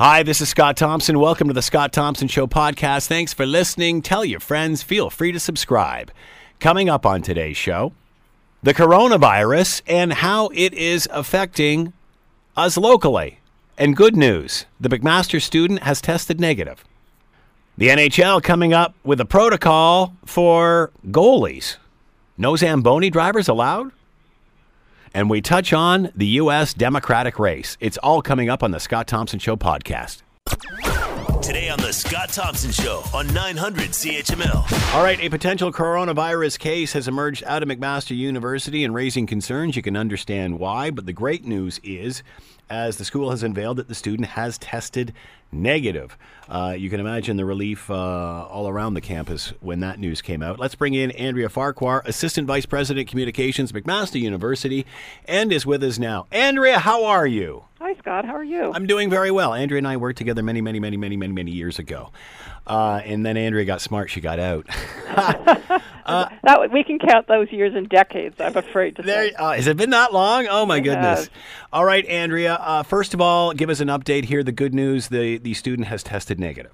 Hi, this is Scott Thompson. Welcome to the Scott Thompson Show podcast. Thanks for listening. Tell your friends. Feel free to subscribe. Coming up on today's show, the coronavirus and how it is affecting us locally. And good news the McMaster student has tested negative. The NHL coming up with a protocol for goalies. No Zamboni drivers allowed? And we touch on the U.S. Democratic race. It's all coming up on the Scott Thompson Show podcast. Today on the Scott Thompson Show on 900 CHML. All right, a potential coronavirus case has emerged out of McMaster University and raising concerns. You can understand why, but the great news is as the school has unveiled that the student has tested negative. Uh, you can imagine the relief uh, all around the campus when that news came out. Let's bring in Andrea Farquhar, Assistant Vice President Communications, McMaster University, and is with us now. Andrea, how are you? Hi, Scott. How are you? I'm doing very well. Andrea and I worked together many, many, many, many, many, many years ago. Uh, and then Andrea got smart. She got out. uh, that we can count those years in decades. I'm afraid to there, say. Uh, has it been that long? Oh my it goodness! Has. All right, Andrea. Uh, first of all, give us an update here. The good news: the the student has tested negative.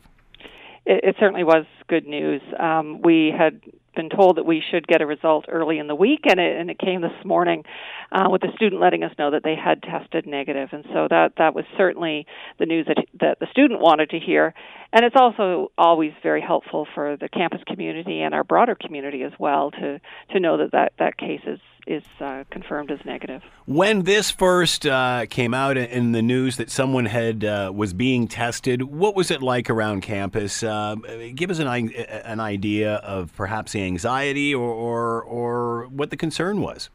It, it certainly was good news. Um, we had been told that we should get a result early in the week, and it, and it came this morning uh, with the student letting us know that they had tested negative, and so that that was certainly the news that that the student wanted to hear, and it's also always very helpful for the campus community and our broader community as well to to know that that, that case is is uh, confirmed as negative. When this first uh, came out in the news that someone had uh, was being tested, what was it like around campus? Uh, give us an an idea of perhaps the anxiety or, or or what the concern was.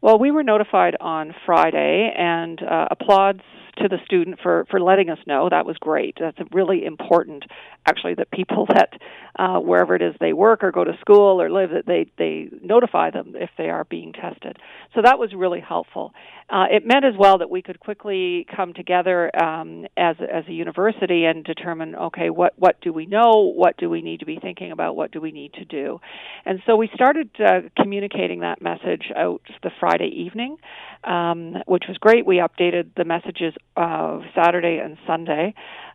Well, we were notified on Friday, and uh, applauds to the student for for letting us know. That was great. That's really important, actually, that people that uh, wherever it is they work or go to school or live that they they notify them if they are being tested. So that was really helpful. Uh, it meant as well that we could quickly come together um, as as a university and determine okay what what do we know what do we need to be thinking about what do we need to do, and so we started uh, communicating that message out the Friday evening, um, which was great. We updated the messages of Saturday and Sunday,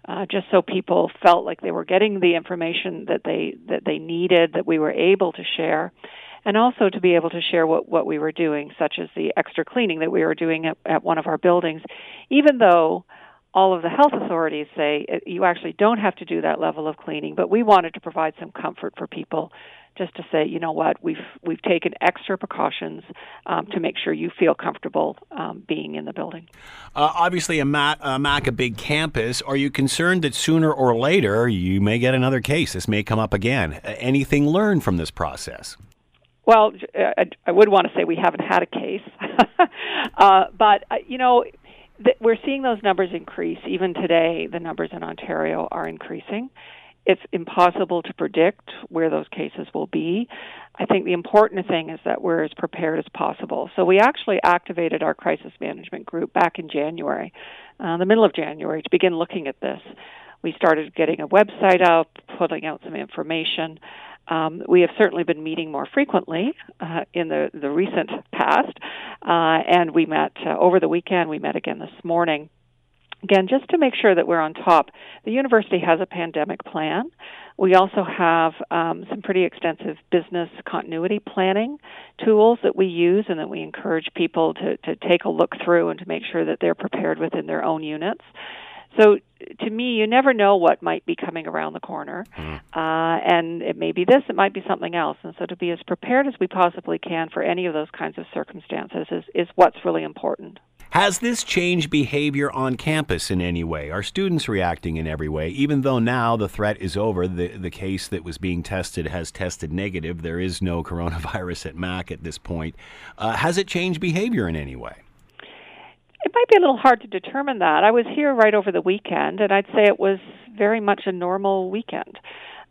uh, just so people felt like they were getting the information that they that they needed that we were able to share and also to be able to share what, what we were doing, such as the extra cleaning that we were doing at, at one of our buildings, even though all of the health authorities say you actually don't have to do that level of cleaning, but we wanted to provide some comfort for people just to say, you know what, we've we've taken extra precautions um, to make sure you feel comfortable um, being in the building. Uh, obviously, a Mac, a Mac, a big campus. Are you concerned that sooner or later you may get another case? This may come up again. Anything learned from this process? Well, I, I would want to say we haven't had a case, uh, but uh, you know, we're seeing those numbers increase. Even today, the numbers in Ontario are increasing. It's impossible to predict where those cases will be. I think the important thing is that we're as prepared as possible. So we actually activated our crisis management group back in January, uh, the middle of January, to begin looking at this. We started getting a website up, putting out some information. Um, we have certainly been meeting more frequently uh, in the, the recent past, uh, and we met uh, over the weekend. We met again this morning. Again, just to make sure that we're on top, the university has a pandemic plan. We also have um, some pretty extensive business continuity planning tools that we use and that we encourage people to, to take a look through and to make sure that they're prepared within their own units. So to me, you never know what might be coming around the corner, mm. uh, and it may be this, it might be something else. And so to be as prepared as we possibly can for any of those kinds of circumstances is, is what's really important. Has this changed behavior on campus in any way? Are students reacting in every way? Even though now the threat is over, the, the case that was being tested has tested negative, there is no coronavirus at MAC at this point. Uh, has it changed behavior in any way? It might be a little hard to determine that. I was here right over the weekend, and I'd say it was very much a normal weekend.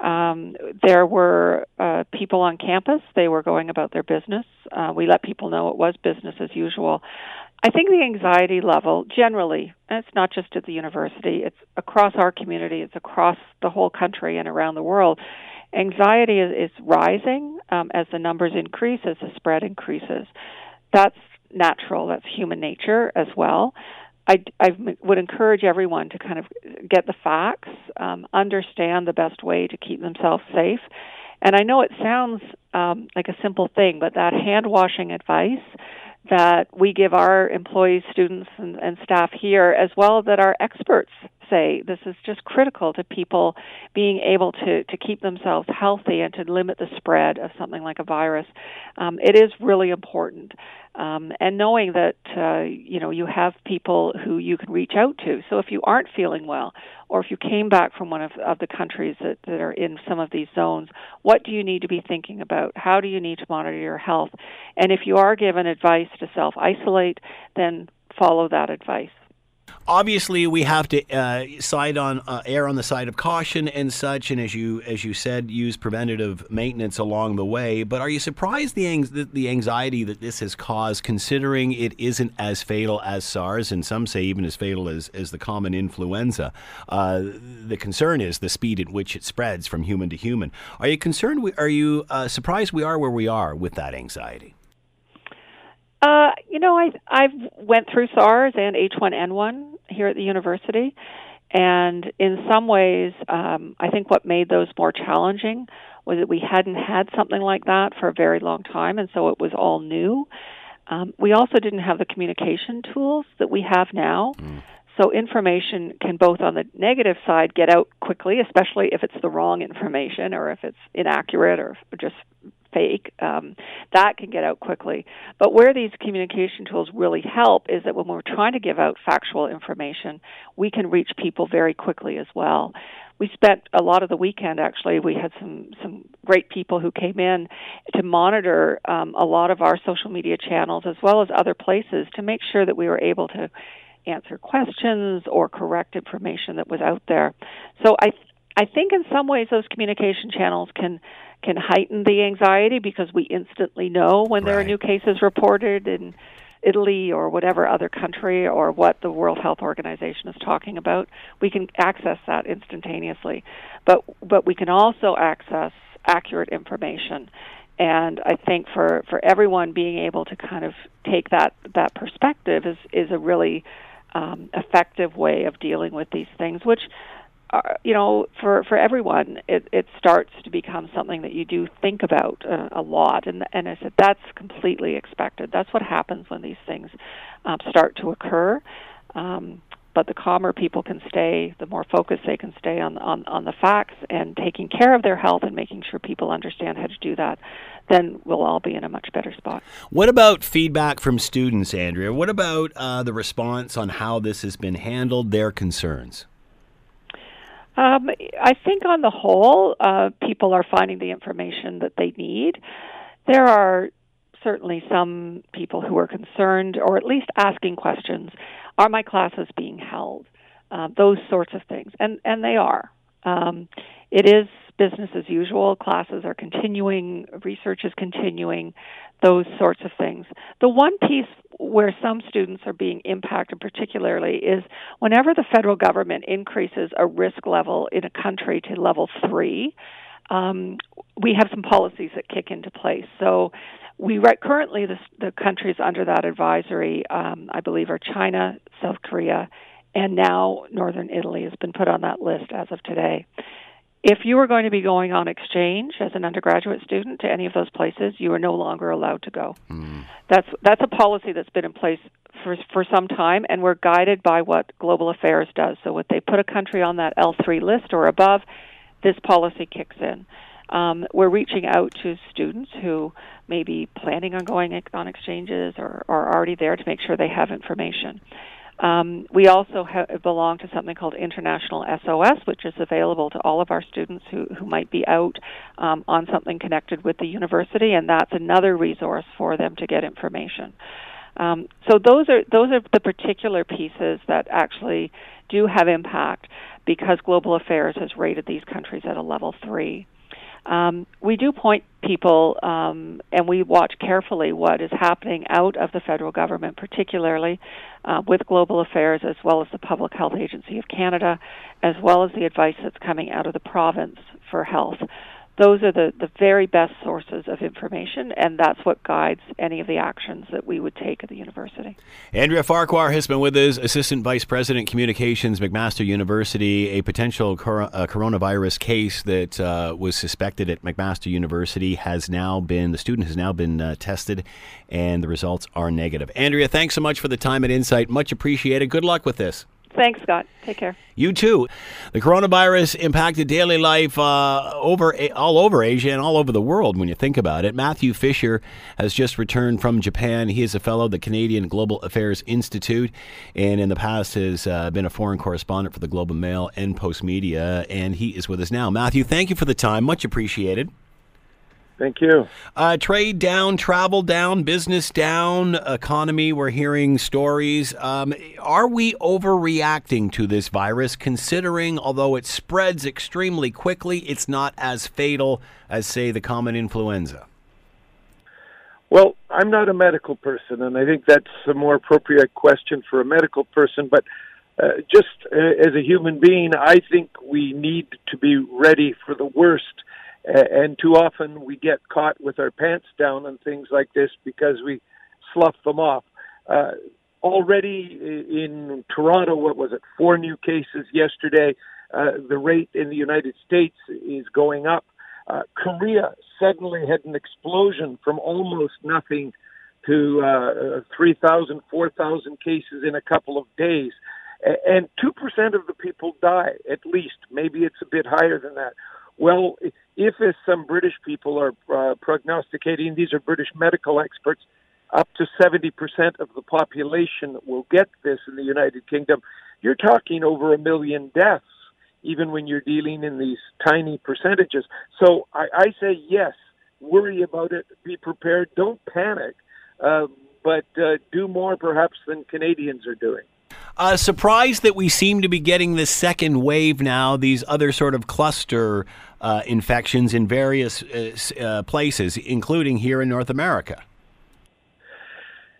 Um, there were uh, people on campus. They were going about their business. Uh, we let people know it was business as usual. I think the anxiety level generally, and it's not just at the university, it's across our community, it's across the whole country and around the world. Anxiety is, is rising um, as the numbers increase, as the spread increases. That's natural. That's human nature as well. I, I would encourage everyone to kind of get the facts, um, understand the best way to keep themselves safe. And I know it sounds um, like a simple thing, but that hand washing advice that we give our employees, students, and, and staff here, as well that our experts say this is just critical to people being able to, to keep themselves healthy and to limit the spread of something like a virus. Um, it is really important um, and knowing that uh, you know you have people who you can reach out to. So if you aren't feeling well, or if you came back from one of, of the countries that, that are in some of these zones, what do you need to be thinking about? How do you need to monitor your health? And if you are given advice to self isolate, then follow that advice obviously we have to uh, side on uh, err on the side of caution and such, and as you as you said, use preventative maintenance along the way. But are you surprised the ang- the anxiety that this has caused, considering it isn't as fatal as SARS, and some say even as fatal as as the common influenza? Uh, the concern is the speed at which it spreads from human to human. Are you concerned? We, are you uh, surprised we are where we are with that anxiety? Uh, you know, I I've went through SARS and H1N1 here at the university, and in some ways, um, I think what made those more challenging was that we hadn't had something like that for a very long time, and so it was all new. Um, we also didn't have the communication tools that we have now. Mm. So information can both on the negative side get out quickly, especially if it's the wrong information or if it's inaccurate or just fake, um, that can get out quickly. But where these communication tools really help is that when we're trying to give out factual information, we can reach people very quickly as well. We spent a lot of the weekend actually. We had some some great people who came in to monitor um, a lot of our social media channels as well as other places to make sure that we were able to answer questions or correct information that was out there. So I I think in some ways those communication channels can can heighten the anxiety because we instantly know when there are new cases reported in Italy or whatever other country or what the World Health Organization is talking about. We can access that instantaneously. But but we can also access accurate information. And I think for, for everyone being able to kind of take that, that perspective is, is a really um, effective way of dealing with these things, which uh, you know, for for everyone, it it starts to become something that you do think about uh, a lot, and and I said that's completely expected. That's what happens when these things um, start to occur. Um, but the calmer people can stay, the more focused they can stay on, on on the facts and taking care of their health and making sure people understand how to do that, then we'll all be in a much better spot. What about feedback from students, Andrea? What about uh, the response on how this has been handled? Their concerns. Um, I think on the whole, uh, people are finding the information that they need. There are certainly some people who are concerned or at least asking questions are my classes being held? Uh, those sorts of things. And, and they are. Um, it is business as usual. Classes are continuing, research is continuing, those sorts of things. The one piece where some students are being impacted particularly is whenever the federal government increases a risk level in a country to level three, um, we have some policies that kick into place. So we right, currently the, the countries under that advisory, um, I believe, are China, South Korea, and now Northern Italy has been put on that list as of today if you were going to be going on exchange as an undergraduate student to any of those places, you are no longer allowed to go. Mm. That's that's a policy that's been in place for for some time, and we're guided by what Global Affairs does. So, if they put a country on that L3 list or above, this policy kicks in. Um, we're reaching out to students who may be planning on going on exchanges or are already there to make sure they have information. Um, we also ha- belong to something called International SOS, which is available to all of our students who, who might be out um, on something connected with the university, and that's another resource for them to get information. Um, so those are those are the particular pieces that actually do have impact because Global Affairs has rated these countries at a level three. Um, we do point people um, and we watch carefully what is happening out of the federal government, particularly uh, with global affairs as well as the Public Health Agency of Canada, as well as the advice that's coming out of the province for health. Those are the, the very best sources of information, and that's what guides any of the actions that we would take at the university. Andrea Farquhar has been with us, Assistant Vice President Communications, McMaster University. A potential cor- uh, coronavirus case that uh, was suspected at McMaster University has now been, the student has now been uh, tested, and the results are negative. Andrea, thanks so much for the time and insight. Much appreciated. Good luck with this. Thanks, Scott. Take care. You too. The coronavirus impacted daily life uh, over all over Asia and all over the world. When you think about it, Matthew Fisher has just returned from Japan. He is a fellow of the Canadian Global Affairs Institute, and in the past has uh, been a foreign correspondent for the Globe and Mail and Postmedia. And he is with us now. Matthew, thank you for the time. Much appreciated. Thank you. Uh, trade down, travel down, business down, economy. We're hearing stories. Um, are we overreacting to this virus, considering although it spreads extremely quickly, it's not as fatal as, say, the common influenza? Well, I'm not a medical person, and I think that's a more appropriate question for a medical person. But uh, just uh, as a human being, I think we need to be ready for the worst and too often we get caught with our pants down on things like this because we slough them off. Uh, already in Toronto, what was it, four new cases yesterday. Uh, the rate in the United States is going up. Uh, Korea suddenly had an explosion from almost nothing to uh, 3,000, 4,000 cases in a couple of days. And 2% of the people die, at least. Maybe it's a bit higher than that. Well, if, as some British people are uh, prognosticating, these are British medical experts, up to 70% of the population will get this in the United Kingdom, you're talking over a million deaths, even when you're dealing in these tiny percentages. So I, I say yes, worry about it, be prepared, don't panic, uh, but uh, do more perhaps than Canadians are doing. Uh, surprised that we seem to be getting this second wave now, these other sort of cluster uh, infections in various uh, uh, places, including here in North America.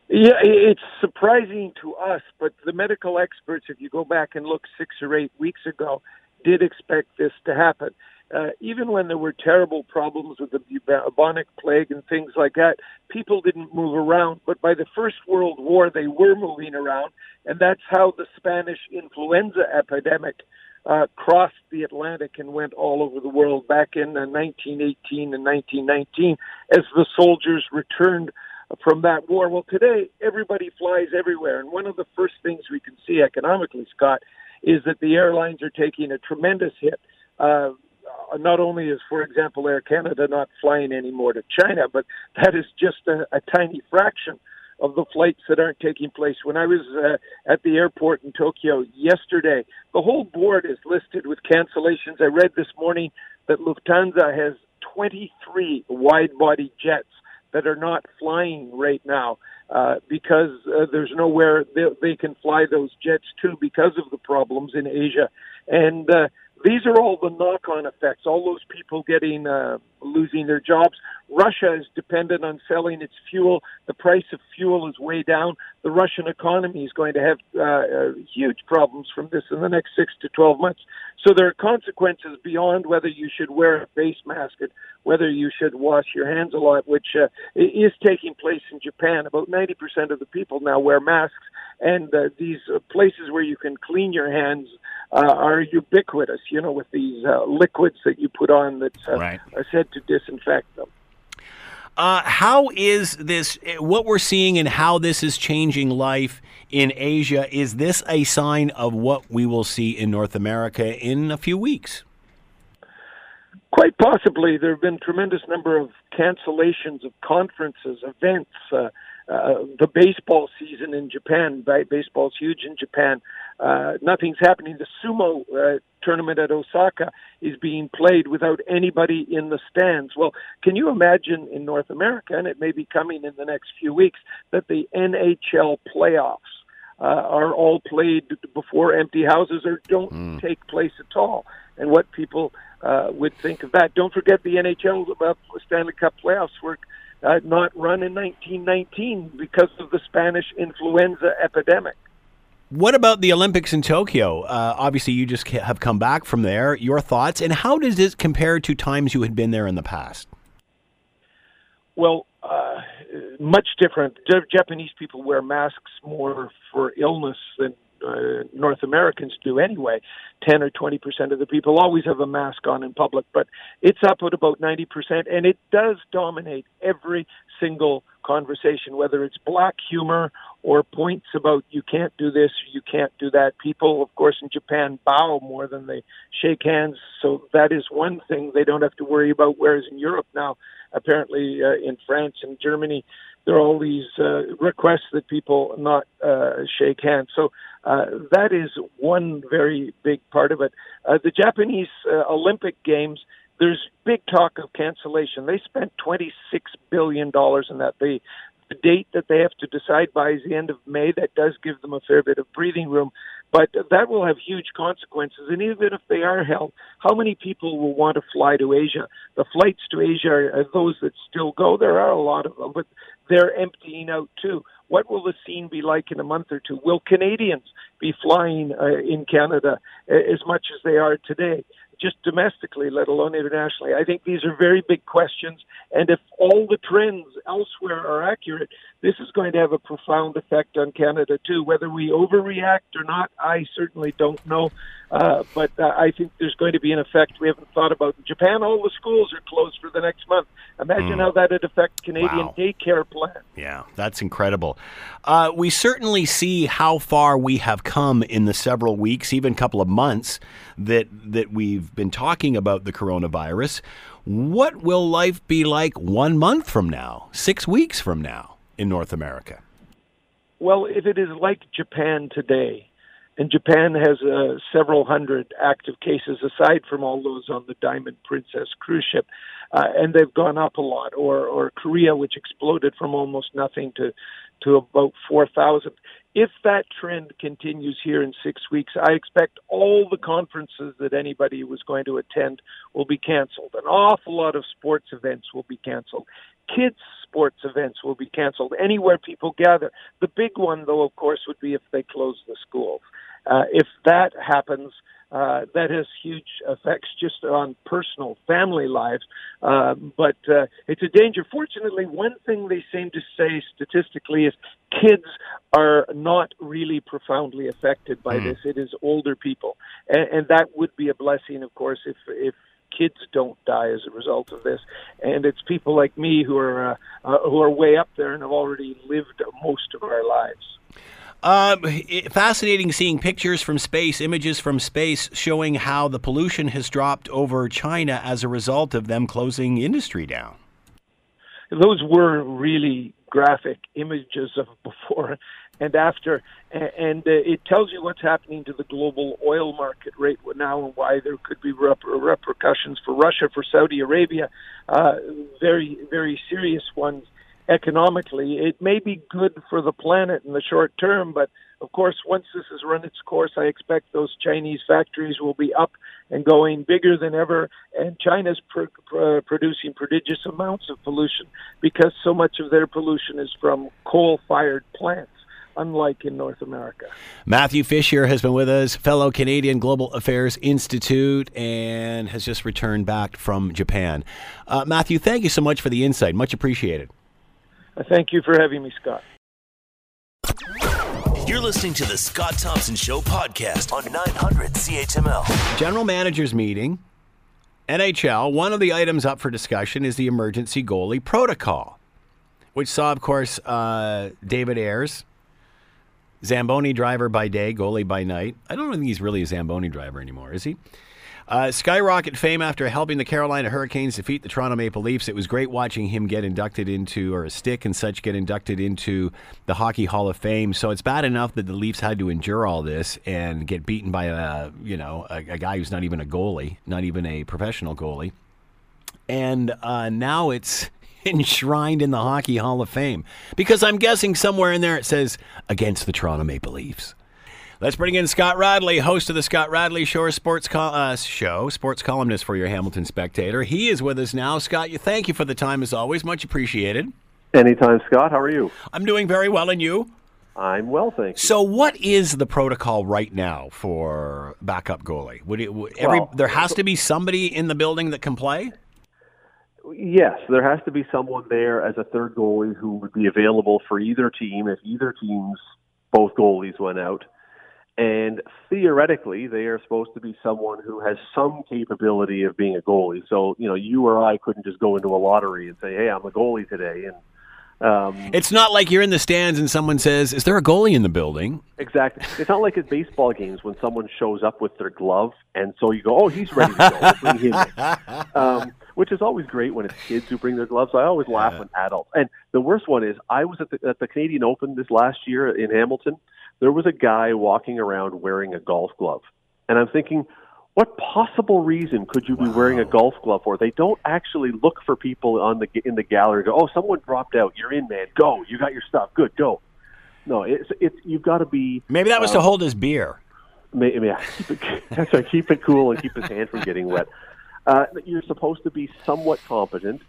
Yeah, it's surprising to us, but the medical experts, if you go back and look six or eight weeks ago, did expect this to happen uh, even when there were terrible problems with the bubonic plague and things like that, people didn't move around. But by the First World War, they were moving around, and that's how the Spanish influenza epidemic uh, crossed the Atlantic and went all over the world back in uh, 1918 and 1919 as the soldiers returned from that war. Well, today everybody flies everywhere, and one of the first things we can see economically, Scott, is that the airlines are taking a tremendous hit. Uh, not only is, for example, Air Canada not flying anymore to China, but that is just a, a tiny fraction of the flights that aren't taking place. When I was uh, at the airport in Tokyo yesterday, the whole board is listed with cancellations. I read this morning that Lufthansa has 23 wide body jets that are not flying right now uh, because uh, there's nowhere they, they can fly those jets to because of the problems in Asia. And uh, these are all the knock-on effects. All those people getting uh, losing their jobs. Russia is dependent on selling its fuel. The price of fuel is way down. The Russian economy is going to have uh, uh, huge problems from this in the next six to twelve months. So there are consequences beyond whether you should wear a face mask and whether you should wash your hands a lot, which uh, is taking place in Japan. About 90% of the people now wear masks, and uh, these uh, places where you can clean your hands uh, are ubiquitous, you know, with these uh, liquids that you put on that uh, right. are said to disinfect them. Uh, how is this, what we're seeing and how this is changing life in Asia, is this a sign of what we will see in North America in a few weeks? Quite possibly. There have been tremendous number of cancellations of conferences, events, uh, uh, the baseball season in Japan. Baseball's huge in Japan. Uh, nothing's happening. The sumo uh, tournament at Osaka is being played without anybody in the stands. Well, can you imagine in North America, and it may be coming in the next few weeks, that the NHL playoffs uh, are all played before empty houses or don't mm. take place at all, and what people uh, would think of that. Don't forget the NHL uh, Stanley Cup playoffs were uh, not run in 1919 because of the Spanish influenza epidemic. What about the Olympics in Tokyo? Uh, obviously, you just have come back from there. Your thoughts, and how does this compare to times you had been there in the past? Well, uh, much different. Ja- Japanese people wear masks more for illness than uh, North Americans do anyway. 10 or 20 percent of the people always have a mask on in public, but it's up at about 90 percent, and it does dominate every single conversation, whether it's black humor or points about you can't do this, you can't do that. People, of course, in Japan bow more than they shake hands, so that is one thing they don't have to worry about. Whereas in Europe now, apparently uh, in France and Germany, there are all these uh, requests that people not uh, shake hands. So uh, that is one very big part of it. Uh, the Japanese uh, Olympic Games, there's big talk of cancellation. They spent $26 billion in that. They, the date that they have to decide by is the end of May. That does give them a fair bit of breathing room, but that will have huge consequences. And even if they are held, how many people will want to fly to Asia? The flights to Asia are those that still go. There are a lot of them, but they're emptying out too. What will the scene be like in a month or two? Will Canadians be flying uh, in Canada as much as they are today? Just domestically, let alone internationally. I think these are very big questions. And if all the trends elsewhere are accurate, this is going to have a profound effect on Canada too. Whether we overreact or not, I certainly don't know. Uh, but uh, I think there's going to be an effect we haven't thought about. In Japan, all the schools are closed for the next month. Imagine Mm. how that would affect Canadian Wow. daycare plans. Yeah, that's incredible. Uh, we certainly see how far we have come in the several weeks, even couple of months that that we've been talking about the coronavirus. What will life be like one month from now, six weeks from now in North America? Well, if it is like Japan today, and Japan has uh, several hundred active cases aside from all those on the Diamond Princess cruise ship, uh, and they've gone up a lot, or, or Korea, which exploded from almost nothing to, to about 4,000. If that trend continues here in six weeks, I expect all the conferences that anybody was going to attend will be canceled. An awful lot of sports events will be canceled. Kids' sports events will be canceled. Anywhere people gather. The big one, though, of course, would be if they close the schools. Uh, if that happens, uh, that has huge effects just on personal family lives. Uh, but uh, it's a danger. Fortunately, one thing they seem to say statistically is kids are not really profoundly affected by this. It is older people, and, and that would be a blessing, of course, if if kids don't die as a result of this. And it's people like me who are uh, uh, who are way up there and have already lived most of our lives. Uh, fascinating seeing pictures from space, images from space showing how the pollution has dropped over China as a result of them closing industry down. those were really graphic images of before and after, and uh, it tells you what's happening to the global oil market right now and why there could be rep- repercussions for Russia, for Saudi Arabia, uh, very, very serious ones economically. It may be good for the planet in the short term, but of course, once this has run its course, I expect those Chinese factories will be up and going bigger than ever. And China's pr- pr- producing prodigious amounts of pollution because so much of their pollution is from coal fired plants, unlike in North America. Matthew Fisher has been with us, fellow Canadian Global Affairs Institute, and has just returned back from Japan. Uh, Matthew, thank you so much for the insight. Much appreciated. I thank you for having me, Scott. You're listening to the Scott Thompson Show podcast on 900 CHML. General managers meeting, NHL. One of the items up for discussion is the emergency goalie protocol, which saw, of course, uh, David Ayres, Zamboni driver by day, goalie by night. I don't think he's really a Zamboni driver anymore, is he? Uh, skyrocket fame after helping the Carolina Hurricanes defeat the Toronto Maple Leafs. It was great watching him get inducted into, or a stick and such, get inducted into the Hockey Hall of Fame. So it's bad enough that the Leafs had to endure all this and get beaten by a, you know, a, a guy who's not even a goalie, not even a professional goalie. And uh, now it's enshrined in the Hockey Hall of Fame because I'm guessing somewhere in there it says against the Toronto Maple Leafs. Let's bring in Scott Radley, host of the Scott Radley Show, sports col- uh, show, sports columnist for your Hamilton Spectator. He is with us now. Scott, you thank you for the time as always, much appreciated. Anytime, Scott. How are you? I'm doing very well, and you? I'm well, thank you. So, what is the protocol right now for backup goalie? Would it would every Well, there has to be somebody in the building that can play? Yes, there has to be someone there as a third goalie who would be available for either team if either team's both goalies went out. And theoretically, they are supposed to be someone who has some capability of being a goalie. So, you know, you or I couldn't just go into a lottery and say, "Hey, I'm a goalie today." And um, It's not like you're in the stands and someone says, "Is there a goalie in the building?" Exactly. It's not like at baseball games when someone shows up with their glove, and so you go, "Oh, he's ready to go. Bring him in." Um, which is always great when it's kids who bring their gloves. I always laugh when adults. And the worst one is, I was at the, at the Canadian Open this last year in Hamilton. There was a guy walking around wearing a golf glove, and I'm thinking, what possible reason could you be wearing a golf glove for? They don't actually look for people on the in the gallery. Go, oh, someone dropped out. You're in, man. Go. You got your stuff. Good. Go. No, it's it's you've got to be. Maybe that was to um, hold his beer. May, yeah, keep it, that's right. Keep it cool and keep his hand from getting wet. Uh, you're supposed to be somewhat competent,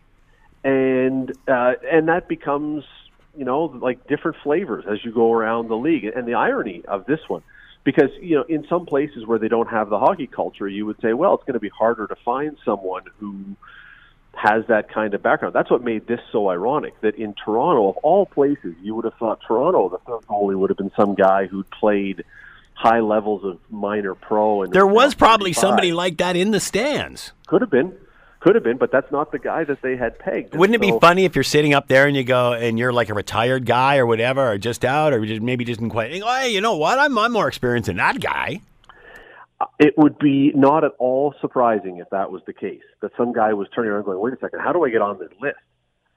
and uh, and that becomes you know like different flavors as you go around the league. And the irony of this one, because you know in some places where they don't have the hockey culture, you would say, well, it's going to be harder to find someone who has that kind of background. That's what made this so ironic. That in Toronto, of all places, you would have thought Toronto, the third goalie, would have been some guy who'd played high levels of minor pro. And there was probably somebody like that in the stands. Could have been, could have been, but that's not the guy that they had pegged. Wouldn't it be funny if you're sitting up there and you go and you're like a retired guy or whatever, or just out, or just maybe just didn't quite. Oh, hey, you know what? I'm I'm more experienced than that guy. Uh, it would be not at all surprising if that was the case. That some guy was turning around going, "Wait a second, how do I get on this list?"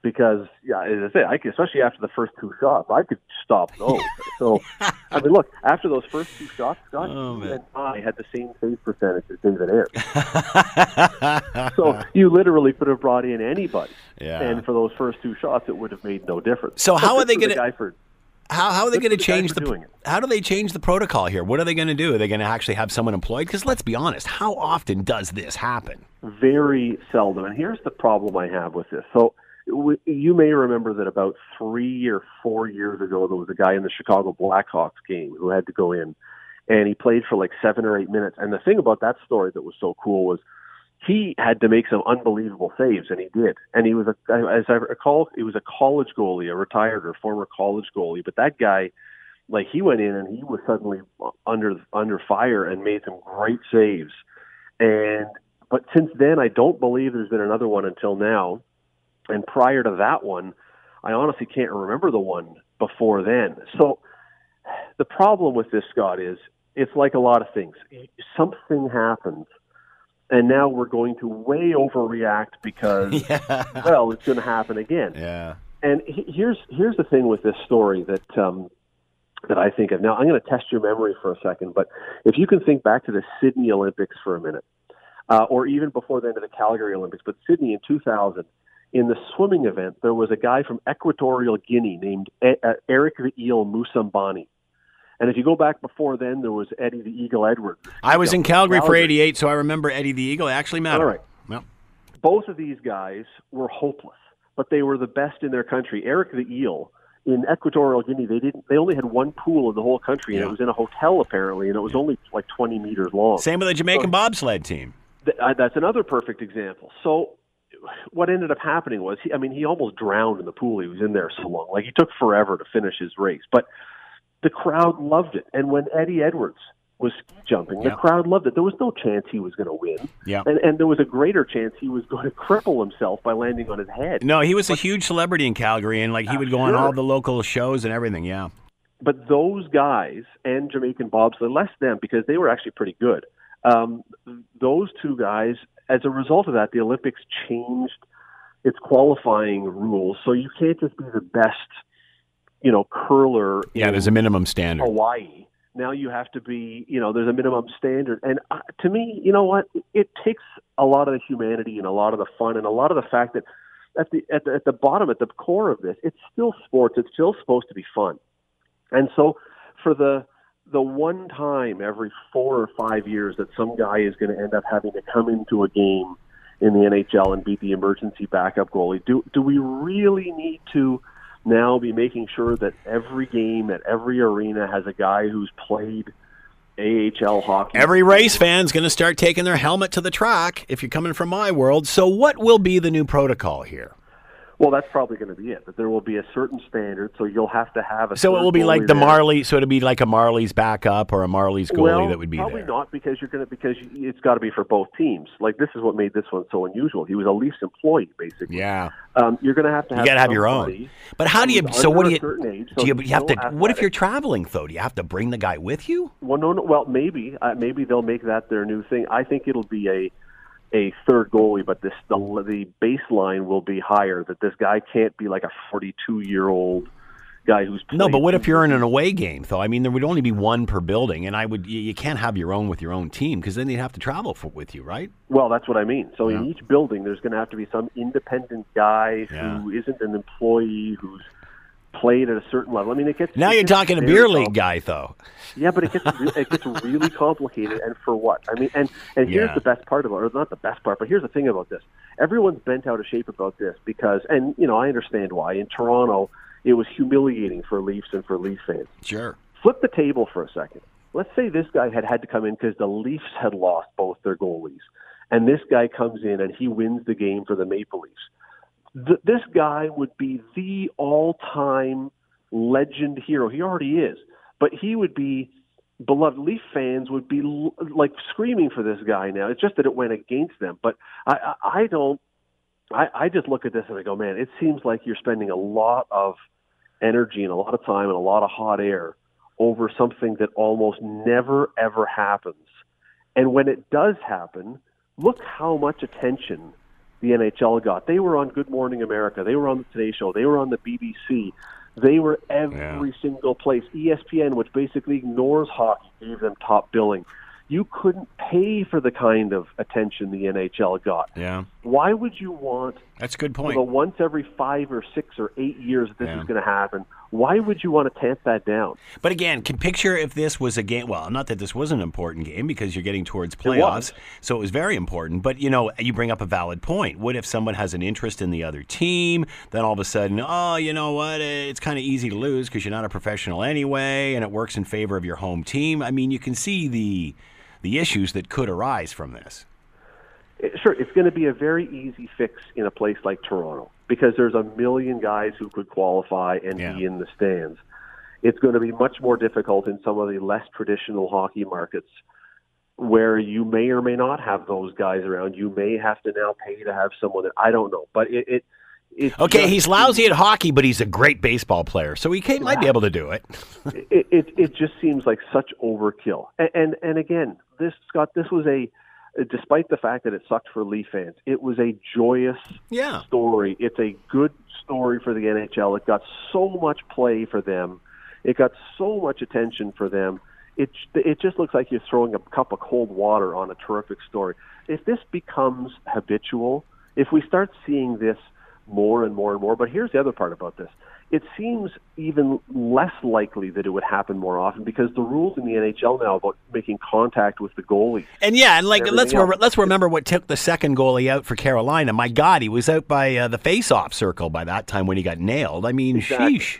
Because, yeah, as I say, I could, especially after the first two shots, I could stop those. so, I mean, look, after those first two shots, Scott, Oh, and I had the same save percentage as David Ayres. so you literally could have brought in anybody, Yeah. and for those first two shots, it would have made no difference. So how are they good for the gonna- guy for How how are they going to the change the doing it. how do they change the protocol here? What are they going to do? Are they going to actually have someone employed? Because let's be honest, how often does this happen? very seldom. And here's the problem I have with this. So you may remember that about three or four years ago, there was a guy in the Chicago Blackhawks game who had to go in, and he played for like seven or eight minutes. And the thing about that story that was so cool was he had to make some unbelievable saves, and he did. And he was a, as I recall, he was a college goalie, a retired or former college goalie. But that guy, like he went in and he was suddenly under under fire and made some great saves. And but since then, I don't believe there's been another one until now. And prior to that one, I honestly can't remember the one before then. So the problem with this, Scott, is it's like a lot of things. Something happens, and now we're going to way overreact because, well, it's going to happen again. Yeah. And here's here's the thing with this story that um, that I think of. Now I'm going to test your memory for a second, but if you can think back to the Sydney Olympics for a minute, uh, or even before then to the Calgary Olympics, but Sydney in 2000, in the swimming event, there was a guy from Equatorial Guinea named e- uh, Eric the Eel Moussambani. And if you go back before then, there was Eddie the Eagle Edwards. I was in Calgary for 88, so I remember Eddie the Eagle. It actually mattered. All right. Well, both of these guys were hopeless, but they were the best in their country. Eric the Eel in Equatorial Guinea, they didn't. They only had one pool in the whole country, and Yeah. it was in a hotel apparently, and it was only like 20 meters long. same with the Jamaican bobsled team. Th- uh, that's another perfect example. So, what ended up happening was, he, I mean, he almost drowned in the pool. He was in there so long, like he took forever to finish his race. But the crowd loved it, and when Eddie Edwards was jumping, Yeah. the crowd loved it. There was no chance he was going to win, Yeah. and and there was a greater chance he was going to cripple himself by landing on his head. No, he was a huge celebrity in Calgary, and like he would go on all the local shows and everything. Yeah. but those guys and Jamaican bobsled, less them because they were actually pretty good. Um, those two guys, as a result of that, the Olympics changed its qualifying rules, so you can't just be the best, you know, curler. Yeah, in there's a minimum standard. Hawaii. Now you have to be, you know, there's a minimum standard. And uh, to me, you know what? It takes a lot of the humanity and a lot of the fun and a lot of the fact that at the at the, at the bottom, at the core of this, it's still sports. It's still supposed to be fun. And so for the the one time every four or five years that some guy is going to end up having to come into a game in the NHL and beat the emergency backup goalie, do do we really need to now be making sure that every game at every arena has a guy who's played AHL hockey. Every race fan's going to start taking their helmet to the track if you're coming from my world. So, what will be the new protocol here? Well, that's probably going to be it. That there will be a certain standard, so you'll have to have a. So it will be like the there. Marley. So it'll be like a Marlies backup or a Marlies goalie well, that would be probably there. not because you're going to because you- it's got to be for both teams. Like this is what made this one so unusual. He was a Leafs employee, basically. Yeah, Um, you're going to have to you have. got to have your own. But how do you? So what do you? age, do you, you have to? still What if you're traveling though? Do you have to bring the guy with you? Well, no, no. Well, maybe, uh, maybe they'll make that their new thing. I think it'll be a a third goalie, but this the the baseline will be higher. That this guy can't be like a 42 year old guy who's No, but what if you're in an away game though? I mean, there would only be one per building, and I would. You, you can't have your own with your own team because then you'd have to travel for, with you, right? Well, that's what I mean. So in each building, there's going to have to be some independent guy Yeah. who isn't an employee who's played at a certain level. I mean, it gets Now it you're gets talking a beer league guy, though. Yeah, but it gets re- it gets really complicated, and for what? I mean, and and here's Yeah. the best part about, it, or not the best part, but here's the thing about this: everyone's bent out of shape about this because, and you know, I understand why. In Toronto, it was humiliating for Leafs and for Leaf fans. Sure. Flip the table for a second. Let's say this guy had had to come in because the Leafs had lost both their goalies, and this guy comes in and he wins the game for the Maple Leafs. Th- this guy would be the all-time legend hero. He already is, but he would be beloved. Leaf fans would be l- like screaming for this guy now. It's just that it went against them. But I, I, I don't. I, I just look at this and I go, man, it seems like you're spending a lot of energy and a lot of time and a lot of hot air over something that almost never ever happens. And when it does happen, look how much attention the NHL got. They were on Good Morning America. They were on the Today Show. They were on the BBC. They were every single place. ESPN, which basically ignores hockey, gave them top billing. You couldn't pay for the kind of attention the NHL got. Yeah, Why would you want that's a good point. the once every five or six or eight years this Yeah. is going to happen? Why would you want to tamp that down? But again, can picture if this was a game. Well, not that this was an important game because you're getting towards playoffs, so it was very important. But you know, you bring up a valid point. What if someone has an interest in the other team? Then all of a sudden, oh, you know what? It's kind of easy to lose because you're not a professional anyway, and it works in favor of your home team. I mean, you can see the the issues that could arise from this. Sure, it's going to be a very easy fix in a place like Toronto because there's a million guys who could qualify and Yeah. be in the stands. It's going to be much more difficult in some of the less traditional hockey markets where you may or may not have those guys around. You may have to now pay to have someone. That I don't know, but it. it it's Okay, just- he's lousy at hockey, but he's a great baseball player, so he can, might be able to do it. it, it it just seems like such overkill. And, and and again, this Scott, this was a despite the fact that it sucked for Leaf fans, it was a joyous Yeah. story. It's a good story for the NHL. It got so much play for them. It got so much attention for them. It it just looks like you're throwing a cup of cold water on a terrific story. If this becomes habitual, if we start seeing this more and more and more, but here's the other part about this. It seems even less likely that it would happen more often because the rules in the NHL now about making contact with the goalie. And yeah, and like Everything let's re- let's remember what took the second goalie out for Carolina. My God, he was out by uh, the face-off circle by that time when he got nailed. I mean, Exactly. sheesh.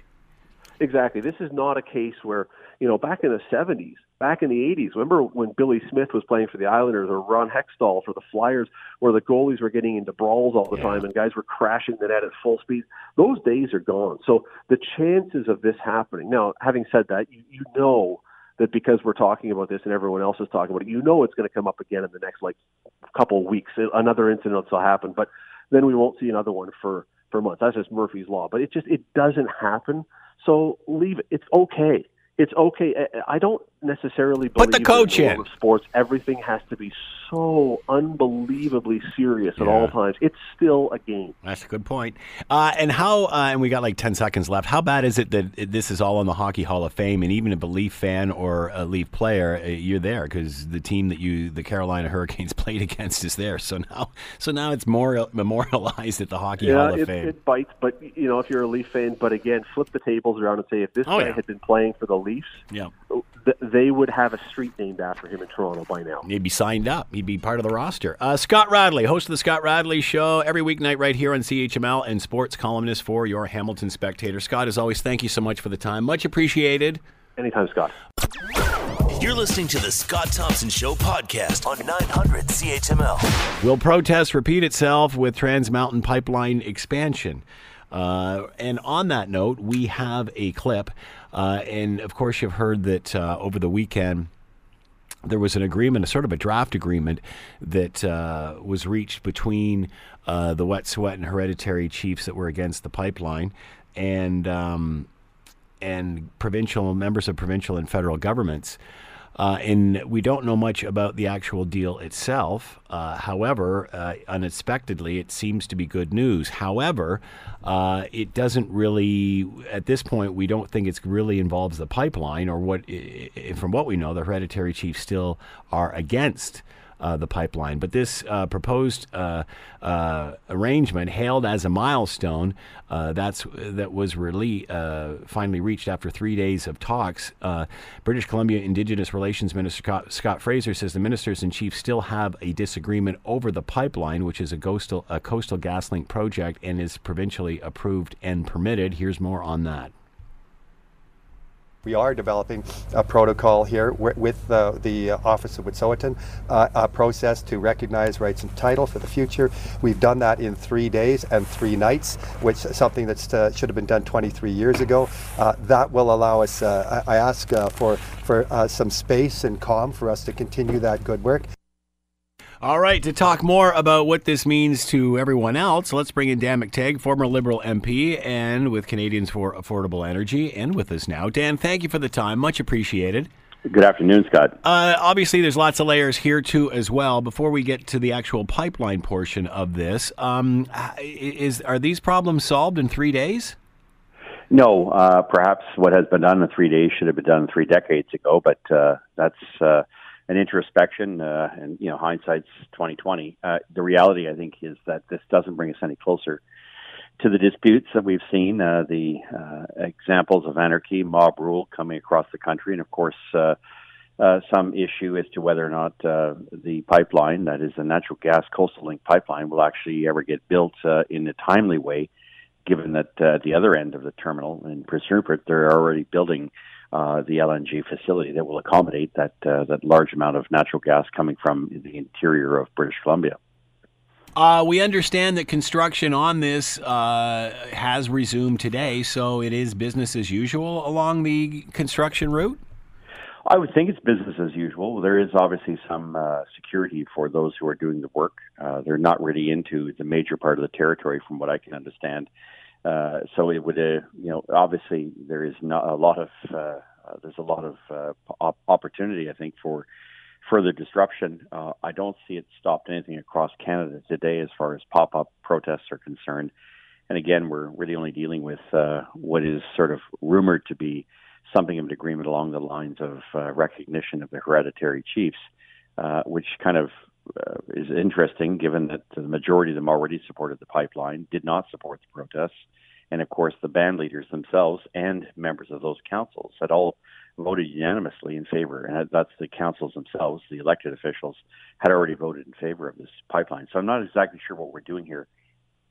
Exactly. This is not a case where, you know, back in the 70s, back in the 80s, remember when Billy Smith was playing for the Islanders or Ron Hextall for the Flyers, where the goalies were getting into brawls all the Yeah. time and guys were crashing the net at full speed? Those days are gone. So the chances of this happening. Now, having said that, you, you know that because we're talking about this and everyone else is talking about it, you know it's going to come up again in the next like couple of weeks. Another incident will happen, but then we won't see another one for for months. That's just Murphy's law. But it just it doesn't happen. So leave it. It's okay. It's okay. I- I don't necessarily believe Put the coach in the in. of sports. Everything has to be so unbelievably serious at all times. It's still a game. That's a good point. Uh, and how? Uh, and we got like ten seconds left. How bad is it that this is all in the Hockey Hall of Fame? And even if a Leaf fan or a Leaf player, uh, you're there because the team that you, the Carolina Hurricanes, played against is there. So now, so now it's more memorialized at the Hockey Hall of it, Fame. it bites. But you know, if you're a Leaf fan, but again, flip the tables around and say if this Oh, guy yeah. had been playing for the Leafs, yeah. th- they would have a street named after him in Toronto by now. He'd be signed up. He'd be part of the roster. Uh, Scott Radley, host of the Scott Radley Show, every weeknight right here on CHML, and sports columnist for your Hamilton Spectator. Scott, as always, thank you so much for the time. Much appreciated. Anytime, Scott. You're listening to the Scott Thompson Show podcast on 900 CHML. Will protest repeat itself with Trans Mountain Pipeline expansion? Uh, and on that note, we have a clip. Uh, and of course, you've heard that uh, over the weekend, there was an agreement, a sort of a draft agreement that uh, was reached between uh, the Wet'suwet'en and hereditary chiefs that were against the pipeline and um, and provincial members of provincial and federal governments. Uh, and we don't know much about the actual deal itself. Uh, however, uh, unexpectedly, it seems to be good news. However, uh, it doesn't really, at this point, we don't think it really involves the pipeline, or what, from what we know, the hereditary chiefs still are against uh, the pipeline. But this uh, proposed uh, uh arrangement, hailed as a milestone, uh, that's that was really finally reached after three days of talks. British Columbia Indigenous Relations Minister Scott, Scott, Fraser says the ministers in chief still have a disagreement over the pipeline, which is a coastal a coastal GasLink project and is provincially approved and permitted. Here's more on that. We are developing a protocol here with uh, the Office of Wet'suwet'en, uh, a process to recognize rights and title for the future. We've done that in three days and three nights, which is something that uh, should have been done 23 years ago. Uh, that will allow us, uh, I, ask for, for some space and calm for us to continue that good work. All right, to talk more about what this means to everyone else, let's bring in Dan McTeague, former Liberal MP and with Canadians for Affordable Energy, and with us now. Dan, thank you for the time. Much appreciated. Good afternoon, Scott. Uh, obviously, there's lots of layers here too, as well. Before we get to the actual pipeline portion of this, um, is are these problems solved in three days? No, uh, perhaps what has been done in three days should have been done three decades ago, but uh, that's uh, an introspection, uh, and you know, hindsight's twenty twenty. Uh, the reality, I think, is that this doesn't bring us any closer to the disputes that we've seen, uh, the uh, examples of anarchy, mob rule coming across the country, and of course, uh, uh, some issue as to whether or not uh, the pipeline, that is the natural gas coastal link pipeline, will actually ever get built uh, in a timely way, given that uh, at the other end of the terminal in Prince Rupert, they're already building uh, the LNG facility that will accommodate that uh, that large amount of natural gas coming from the interior of British Columbia. Uh, we understand that construction on this uh, has resumed today, so it is business as usual along the construction route. I would think it's business as usual. There is obviously some uh, security for those who are doing the work. Uh, they're not really into the major part of the territory, from what I can understand. Uh, so it would, uh, you know, obviously there is not a lot of uh, uh, there's a lot of uh, op- opportunity, I think, for further disruption. I don't see it stopped anything across Canada today as far as pop-up protests are concerned. And again, we're really only dealing with what is sort of rumored to be something of an agreement along the lines of recognition of the hereditary chiefs, which kind of uh, is interesting given that the majority of them already supported the pipeline, did not support the protests, and of course the band leaders themselves and members of those councils had all voted unanimously in favor, and that's the councils themselves, the elected officials, had already voted in favor of this pipeline. So I'm not exactly sure what we're doing here,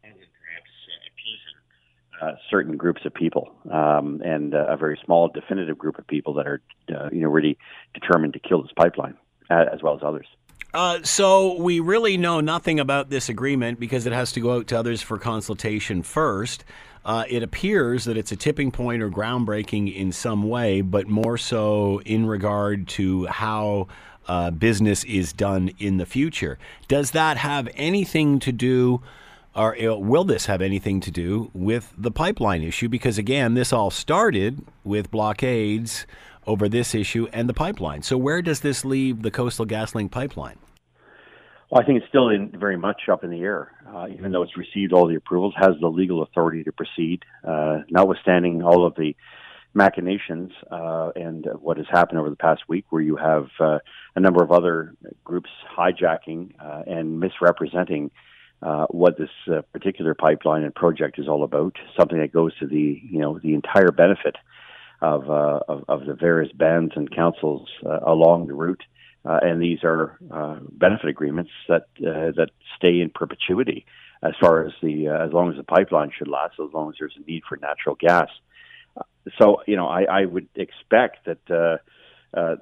and perhaps appeasing uh, certain groups of people, um, and uh, a very small, definitive group of people that are, uh, you know, really determined to kill this pipeline, uh, as well as others. Uh, so we really know nothing about this agreement because it has to go out to others for consultation first. Uh, it appears that it's a tipping point or groundbreaking in some way, but more so in regard to how uh, business is done in the future. Does that have anything to do? Or uh, will this have anything to do with the pipeline issue? Because again, this all started with blockades over this issue and the pipeline. So, where does this leave the Coastal GasLink pipeline? Well, I think it's still in, very much up in the air. Uh, even though it's received all the approvals, has the legal authority to proceed, uh, notwithstanding all of the machinations uh, and what has happened over the past week, where you have uh, a number of other groups hijacking uh, and misrepresenting uh, what this particular pipeline and project is all about. Something that goes to the you know the entire benefit of, uh, of, of the various bands and councils uh, along the route. Uh, and these are uh, benefit agreements that uh, that stay in perpetuity as far as the uh, as long as the pipeline should last, as long as there's a need for natural gas. So you know, I, I would expect that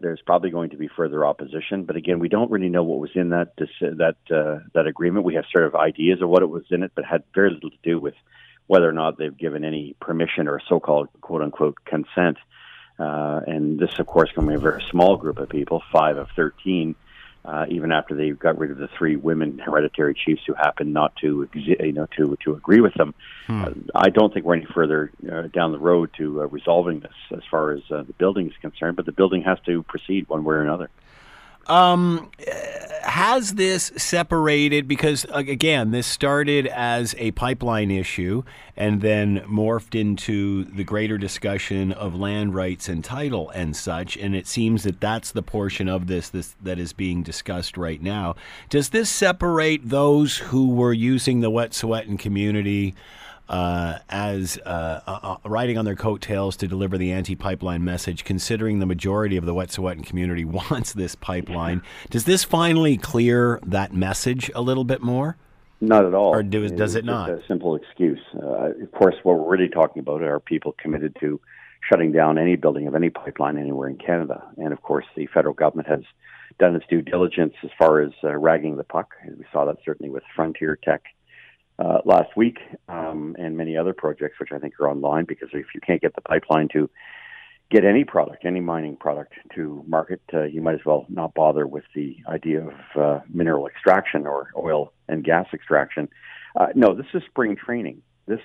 there's probably going to be further opposition. But again, we don't really know what was in that that that agreement. We have sort of ideas of what it was in it, but had very little to do with whether or not they've given any permission or so-called quote unquote consent. Uh, and this, of course, can be a very small group of people, five of 13, uh, even after they got rid of the three women hereditary chiefs who happened not to, you know, to to agree with them. Hmm. Uh, I don't think we're any further uh, down the road to uh, resolving this as far as uh, the building is concerned. But the building has to proceed one way or another. Um, has this separated because again, this started as a pipeline issue and then morphed into the greater discussion of land rights and title and such, and it seems that that's the portion of this, this that is being discussed right now. Does this separate those who were using the Wet'suwet'en community? Uh, as uh, uh, uh, riding on their coattails to deliver the anti-pipeline message, considering the majority of the Wet'suwet'en community wants this pipeline. Does this finally clear that message a little bit more? Not at all. Or do, does it not? a simple excuse. Uh, of course, what we're really talking about are people committed to shutting down any building of any pipeline anywhere in Canada. And of course, the federal government has done its due diligence as far as uh, ragging the puck. We saw that certainly with Frontier Teck uh, last week, um, and many other projects, which I think are online. Because if you can't get the pipeline to get any product, any mining product to market, uh, you might as well not bother with the idea of uh, mineral extraction or oil and gas extraction. Uh, no, this is spring training. This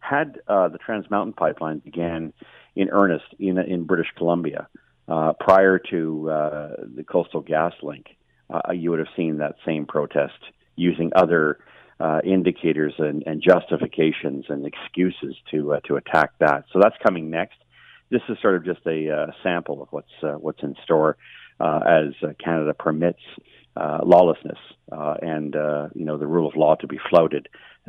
had uh, the Trans Mountain Pipeline began in earnest in in British Columbia uh, prior to uh, the Coastal Gas Link. Uh, you would have seen that same protest using other uh, indicators and, and, justifications and excuses to uh, to attack that. So that's coming next. This is sort of just a uh, sample of what's uh, what's in store uh, as uh, Canada permits lawlessness and you know the rule of law to be flouted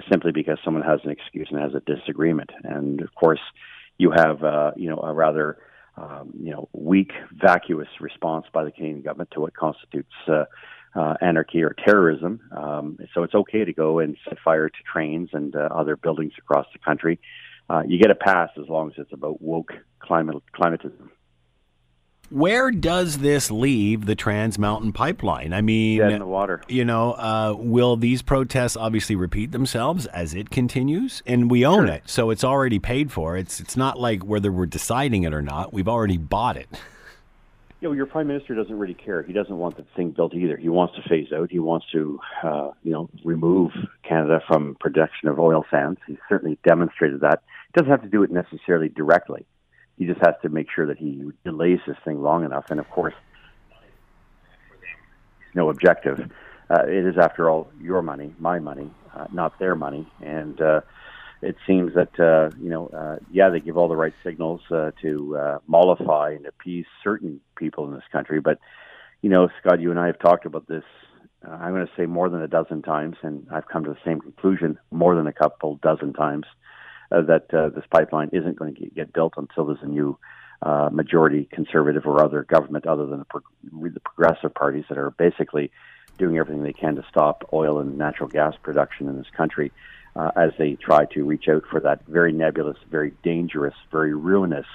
simply because someone has an excuse and has a disagreement. And of course, you have you know a rather um, you know weak, vacuous response by the Canadian government to what constitutes uh, anarchy or terrorism. Um, so it's okay to go and set fire to trains and uh, other buildings across the country. Uh, you get a pass as long as it's about woke climate climatism. Where does this leave the Trans Mountain Pipeline? I mean, Dead in the water. You know, uh, will these protests obviously repeat themselves as it continues? And we own sure. it, so it's already paid for. It's it's not like whether we're deciding it or not. We've already bought it. you know, your prime minister doesn't really care. He doesn't want the thing built either. He wants to phase out. He wants to, uh, you know, remove Canada from production of oil sands. He's certainly demonstrated that. He doesn't have to do it necessarily directly. He just has to make sure that he delays this thing long enough. And of course, no objective. Uh, it is, after all, your money, my money, uh, not their money. And uh, it seems that uh, you know, uh, yeah, they give all the right signals uh, to uh, mollify and appease certain people in this country. But you know, Scott, you and I have talked about this. Uh, I'm going to say more than a dozen times, and I've come to the same conclusion more than a couple dozen times uh, that uh, this pipeline isn't going to get built until there's a new uh, majority conservative or other government other than the, pro- the progressive parties that are basically doing everything they can to stop oil and natural gas production in this country as they try to reach out for that very nebulous, very dangerous, very ruinous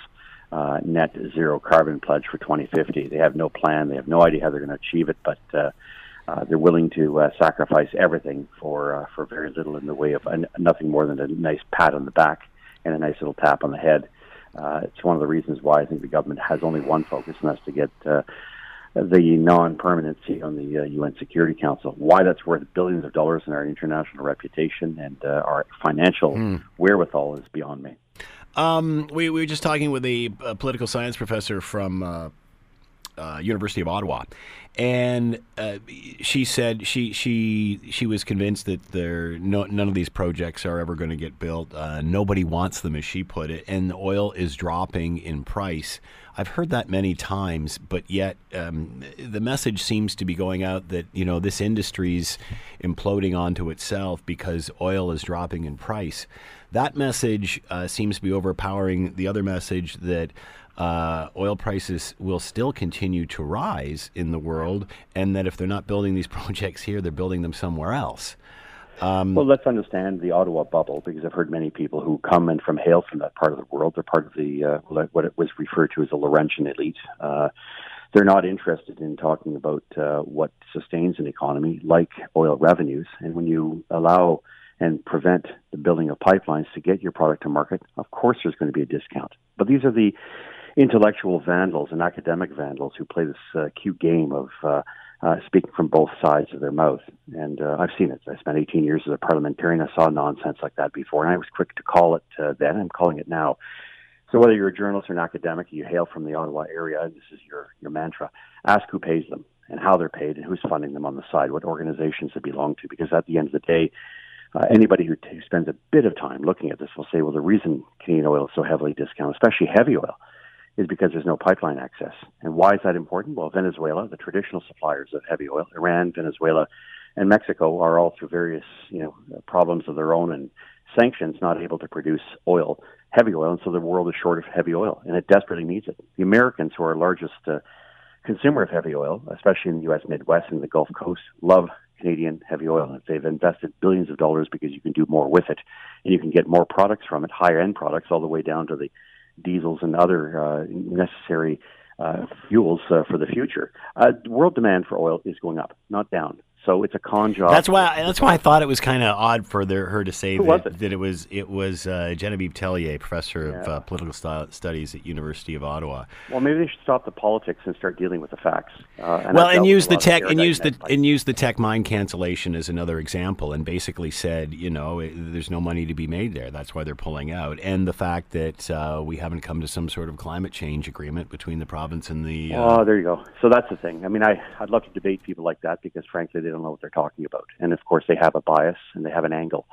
uh, net zero carbon pledge for 2050. They have no plan. They have no idea how they're going to achieve it, but uh, uh, they're willing to uh, sacrifice everything for uh, for very little in the way of uh, nothing more than a nice pat on the back and a nice little tap on the head. Uh, it's one of the reasons why I think the government has only one focus, and that's to get uh, the non-permanency on the uh, UN Security Council. Why that's worth billions of dollars in our international reputation and uh, our financial mm. wherewithal is beyond me. Um, we, we, were just talking with a, a political science professor from uh, uh University of Ottawa, and uh, she said she she she was convinced that there no, none of these projects are ever going to get built. Uh, nobody wants them, as she put it, and the oil is dropping in price. I've heard that many times, but yet um, the message seems to be going out that you know this industry's imploding onto itself because oil is dropping in price. That message uh, seems to be overpowering the other message that uh, oil prices will still continue to rise in the world, and that if they're not building these projects here, they're building them somewhere else. Um, well, let's understand the Ottawa bubble because I've heard many people who come and from hail from that part of the world. They're part of the uh, what it was referred to as the Laurentian elite. Uh, they're not interested in talking about uh, what sustains an economy, like oil revenues. And when you allow and prevent the building of pipelines to get your product to market, of course there's going to be a discount. But these are the intellectual vandals and academic vandals who play this uh, cute game of uh, uh, speaking from both sides of their mouth. And uh, I've seen it. I spent 18 years as a parliamentarian. I saw nonsense like that before, and I was quick to call it uh, then. I'm calling it now. So whether you're a journalist or an academic, you hail from the Ottawa area, this is your, your mantra, ask who pays them and how they're paid and who's funding them on the side, what organizations they belong to, because at the end of the day, uh, anybody who, t- spends a bit of time looking at this will say, well, the reason Canadian oil is so heavily discounted, especially heavy oil, is because there's no pipeline access. And why is that important? Well, Venezuela, the traditional suppliers of heavy oil, Iran, Venezuela, and Mexico are all through various, you know, problems of their own and sanctions not able to produce oil, heavy oil, and so the world is short of heavy oil, and it desperately needs it. The Americans, who are largest uh, consumer of heavy oil, especially in the U.S. Midwest and the Gulf Coast, love Canadian heavy oil. and They've invested billions of dollars because you can do more with it, and you can get more products from it, higher end products, all the way down to the diesels and other uh, necessary uh, fuels uh, for the future. Uh, world demand for oil is going up, not down. So it's a con job. That's why. That's why I thought it was kind of odd for the, her to say that it? that it was it was uh, Genevieve Tellier, professor yeah. of uh, political studies at University of Ottawa. Well, maybe they should stop the politics and start dealing with the facts. Uh, and well, and use the tech and use the and use the tech mine cancellation as another example, and basically said, you know, it, there's no money to be made there. That's why they're pulling out, and the fact that uh, we haven't come to some sort of climate change agreement between the province and the. Uh, oh, there you go. So that's the thing. I mean, I I'd love to debate people like that because, frankly, they don't know what they're talking about. And of course, they have a bias and they have an angle.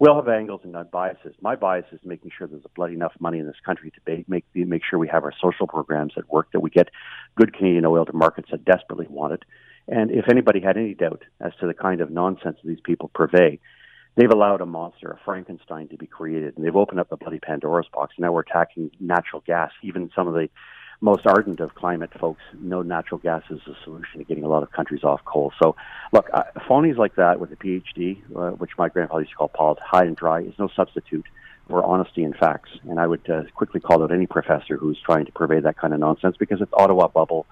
We all have angles and not biases. My bias is making sure there's bloody enough money in this country to make make sure we have our social programs that work, that we get good Canadian oil to markets that desperately want it. And if anybody had any doubt as to the kind of nonsense these people purvey, they've allowed a monster, a Frankenstein, to be created, and they've opened up the bloody Pandora's box. Now we're attacking natural gas. Even some of the most ardent of climate folks know natural gas is a solution to getting a lot of countries off coal. So, look, uh, phonies like that with a PhD, uh, which my grandfather used to call Paul high and dry, is no substitute for honesty and facts. And I would uh, quickly call out any professor who's trying to purvey that kind of nonsense because it's Ottawa bubble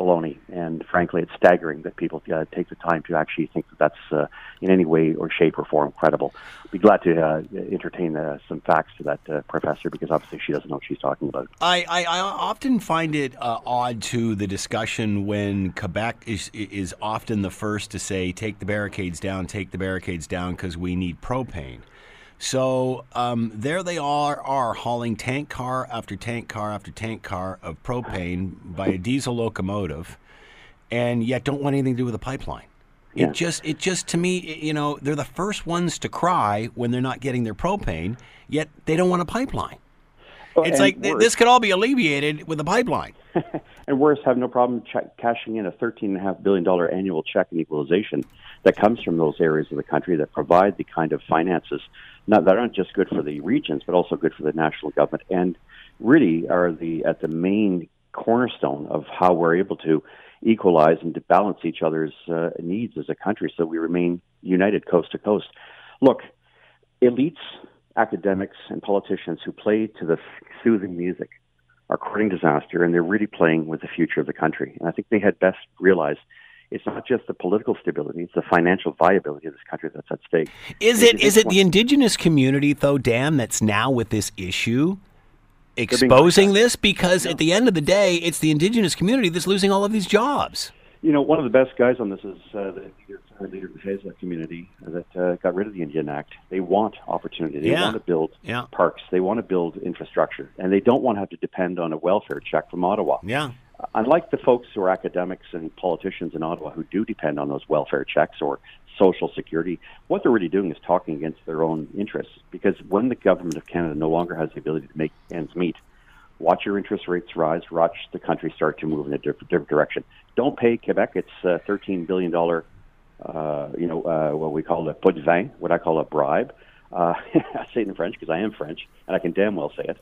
baloney. And frankly, it's staggering that people uh, take the time to actually think that that's uh, in any way or shape or form credible. Be glad to uh, entertain uh, some facts to that uh, professor because obviously she doesn't know what she's talking about. I, I, I often find it uh, odd to the discussion when Quebec is is often the first to say, "Take the barricades down, take the barricades down," because we need propane. So um, there they are, are hauling tank car after tank car after tank car of propane by a diesel locomotive, and yet don't want anything to do with the pipeline. Yeah. It just, it just to me, you know, they're the first ones to cry when they're not getting their propane, yet they don't want a pipeline. Well, it's like worse, this could all be alleviated with a pipeline. and worse, have no problem ch- cashing in a $13.5 billion annual check in equalization that comes from those areas of the country that provide the kind of finances not, that aren't just good for the regions, but also good for the national government, and really are the at the main cornerstone of how we're able to equalize and to balance each other's uh, needs as a country, so we remain united coast to coast. Look, elites, academics, and politicians who play to the soothing music are courting disaster, and they're really playing with the future of the country. And I think they had best realize it's not just the political stability; it's the financial viability of this country that's at stake. Is it is it the indigenous community though, Dan, that's now with this issue? Exposing this because at the end of the day, it's the indigenous community that's losing all of these jobs. You know, one of the best guys on this is uh, the leader, of the Haisla community that uh, got rid of the Indian Act. They want opportunity. They yeah. want to build yeah. parks. They want to build infrastructure, and they don't want to have to depend on a welfare check from Ottawa. Yeah unlike the folks who are academics and politicians in Ottawa who do depend on those welfare checks or social security, what they're really doing is talking against their own interests. Because when the government of Canada no longer has the ability to make ends meet, watch your interest rates rise, watch the country start to move in a different, different direction. Don't pay Quebec its uh, $13 billion, uh, you know, uh, what we call a de vin, what I call a bribe. Uh, I say it in French because I am French, and I can damn well say it.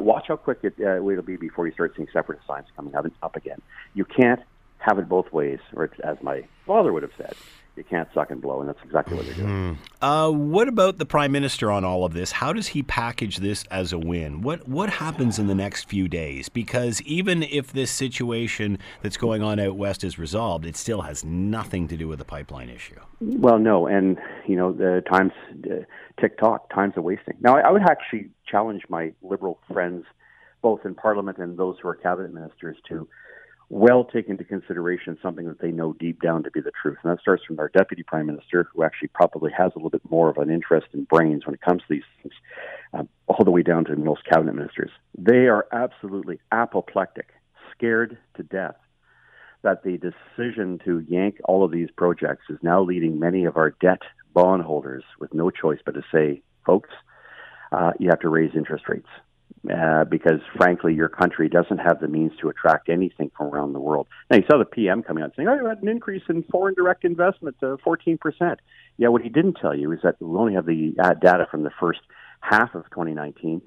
Watch how quick it uh, it'll be before you start seeing separate signs coming up, up again. You can't have it both ways, or as my father would have said, you can't suck and blow, and that's exactly what they're doing. Uh, what about the prime minister on all of this? How does he package this as a win? What what happens in the next few days? Because even if this situation that's going on out west is resolved, it still has nothing to do with the pipeline issue. Well, no, and you know the times uh, tick tock, times are wasting. Now, I, I would actually challenge my liberal friends, both in Parliament and those who are cabinet ministers, to well take into consideration something that they know deep down to be the truth, and that starts from our deputy prime minister, who actually probably has a little bit more of an interest in brains when it comes to these things, uh, all the way down to most cabinet ministers. They are absolutely apoplectic, scared to death that the decision to yank all of these projects is now leading many of our debt bondholders with no choice but to say, folks, uh, you have to raise interest rates. Uh, because frankly, your country doesn't have the means to attract anything from around the world. Now, you saw the PM coming out saying, "Oh, you had an increase in foreign direct investment to 14 percent." Yeah, what he didn't tell you is that we only have the uh, data from the first half of 2019.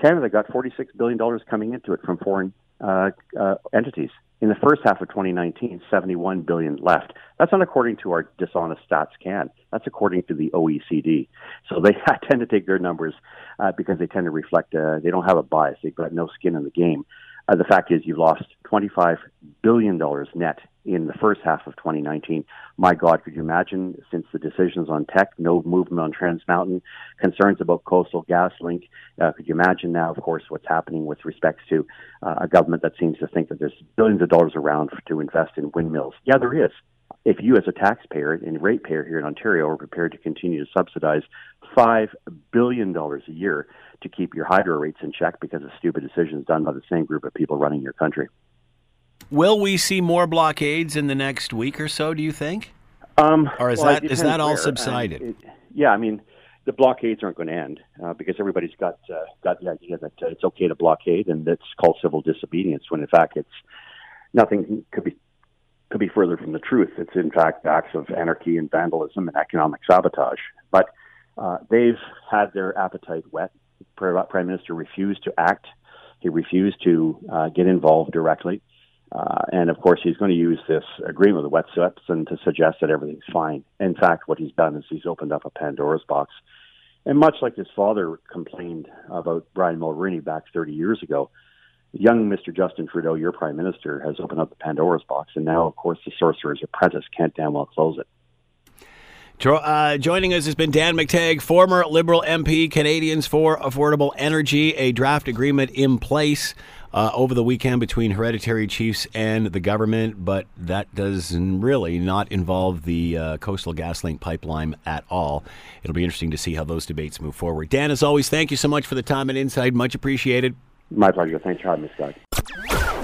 Canada got 46 billion dollars coming into it from foreign uh, uh, entities. In the first half of 2019, 71 billion left. That's not according to our dishonest stats can. That's according to the OECD. So they tend to take their numbers uh, because they tend to reflect. Uh, they don't have a bias. They've got no skin in the game. Uh, the fact is, you've lost 25 billion dollars net in the first half of 2019. My God, could you imagine? Since the decisions on Teck, no movement on Trans Mountain, concerns about Coastal Gas Link. Uh, could you imagine now, of course, what's happening with respects to uh, a government that seems to think that there's billions of dollars around to invest in windmills? Yeah, there is. If you, as a taxpayer and ratepayer here in Ontario, are prepared to continue to subsidize five billion dollars a year to keep your hydro rates in check because of stupid decisions done by the same group of people running your country. Will we see more blockades in the next week or so? Do you think? Um, Or is well, that- is that all where. subsided? It- yeah, I mean, the blockades aren't going to end uh, because everybody's got uh, got the idea that uh, it's okay to blockade and it's called civil disobedience. When in fact, it's nothing could be could be further from the truth. It's in fact acts of anarchy and vandalism and economic sabotage. But uh, they've had their appetite wet. Prime Prime Minister refused to act. He refused to uh, get involved directly. Uh, and of course, he's going to use this agreement with and to suggest that everything's fine. In fact, what he's done is he's opened up a Pandora's box. And much like his father complained about Brian Mulroney back 30 years ago, young Mr. Justin Trudeau, your prime minister, has opened up the Pandora's box. And now, of course, the sorcerer's apprentice can't damn well close it. Uh, joining us has been Dan McTeague, former Liberal MP, Canadians for Affordable Energy, a draft agreement in place uh, over the weekend between hereditary chiefs and the government, but that does really not involve the uh, Coastal GasLink pipeline at all. It'll be interesting to see how those debates move forward. Dan, as always, thank you so much for the time and insight. Much appreciated. My pleasure. Thanks for having me, Scott.